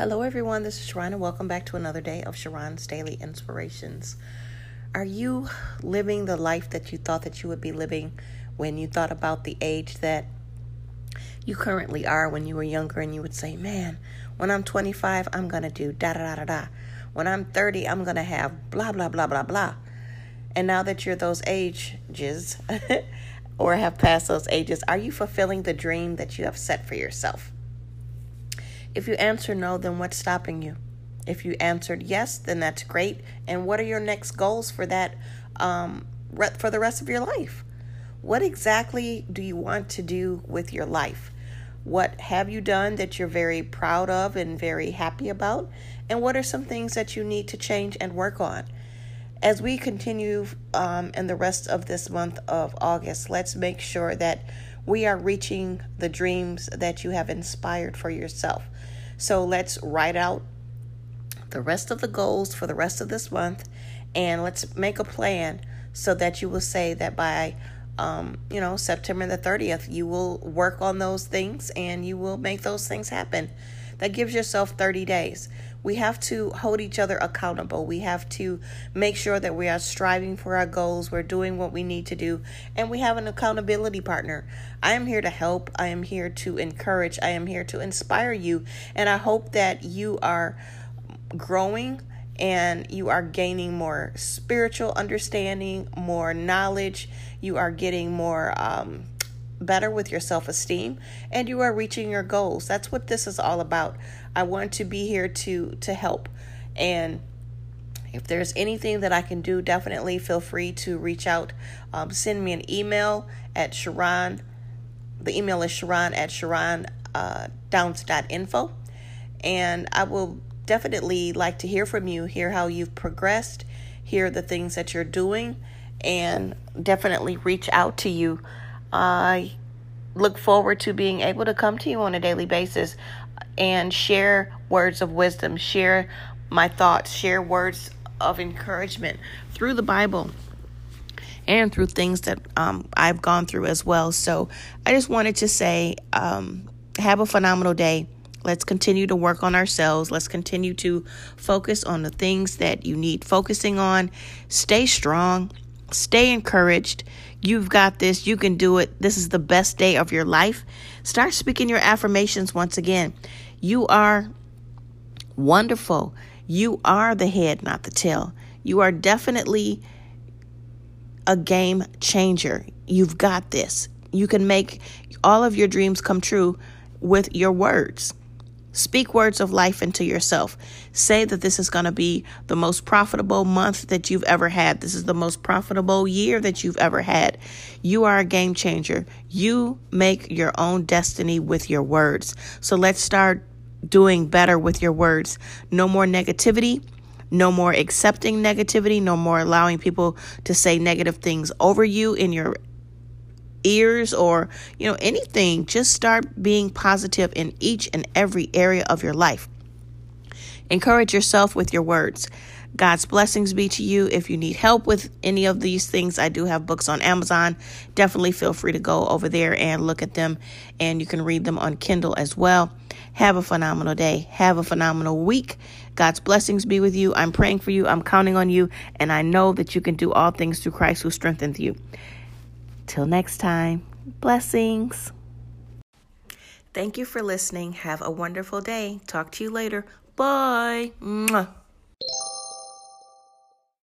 Hello, everyone. This is Sharron, and welcome back to another day of Sharron's Daily Inspirations. Are you living the life that you thought that you would be living when you thought about the age that you currently are when you were younger and you would say, Man, when I'm 25, I'm going to do da da da da da. When I'm 30, I'm going to have blah, blah, blah, blah, blah. And now that you're those ages or have passed those ages, are you fulfilling the dream that you have set for yourself? If you answer no, then what's stopping you? If you answered yes, then that's great. And what are your next goals for that um, for the rest of your life? What exactly do you want to do with your life? What have you done that you're very proud of and very happy about? And what are some things that you need to change and work on? As we continue um, in the rest of this month of August, let's make sure that we are reaching the dreams that you have inspired for yourself. So let's write out the rest of the goals for the rest of this month and let's make a plan so that you will say that by um, you know September the 30th you will work on those things and you will make those things happen. That gives yourself 30 days. We have to hold each other accountable. We have to make sure that we are striving for our goals. We're doing what we need to do, and we have an accountability partner. I am here to help. I am here to encourage. I am here to inspire you. And I hope that you are growing and you are gaining more spiritual understanding, more knowledge. You are getting more. Um, better with your self esteem and you are reaching your goals. That's what this is all about. I want to be here to to help. And if there's anything that I can do, definitely feel free to reach out. Um, send me an email at Sharron. The email is Sharron at Sharron uh, Downs.info. And I will definitely like to hear from you, hear how you've progressed, hear the things that you're doing, and definitely reach out to you I look forward to being able to come to you on a daily basis and share words of wisdom, share my thoughts, share words of encouragement through the Bible and through things that um, I've gone through as well. So I just wanted to say, um, have a phenomenal day. Let's continue to work on ourselves. Let's continue to focus on the things that you need focusing on. Stay strong. Stay encouraged. You've got this. You can do it. This is the best day of your life. Start speaking your affirmations once again. You are wonderful. You are the head, not the tail. You are definitely a game changer. You've got this. You can make all of your dreams come true with your words. Speak words of life into yourself. Say that this is going to be the most profitable month that you've ever had. This is the most profitable year that you've ever had. You are a game changer. You make your own destiny with your words. So let's start doing better with your words. No more negativity. No more accepting negativity. No more allowing people to say negative things over you in your ears or you know anything just start being positive in each and every area of your life encourage yourself with your words God's blessings be to you. If you need help with any of these things, I do have books on Amazon. Definitely feel free to go over there and look at them, and you can read them on Kindle as well. Have a phenomenal day. Have a phenomenal week. God's blessings be with you. I'm praying for you. I'm counting on you, and I know that you can do all things through Christ who strengthens you. Till next time, blessings. Thank you for listening. Have a wonderful day. Talk to you later. Bye. Mwah.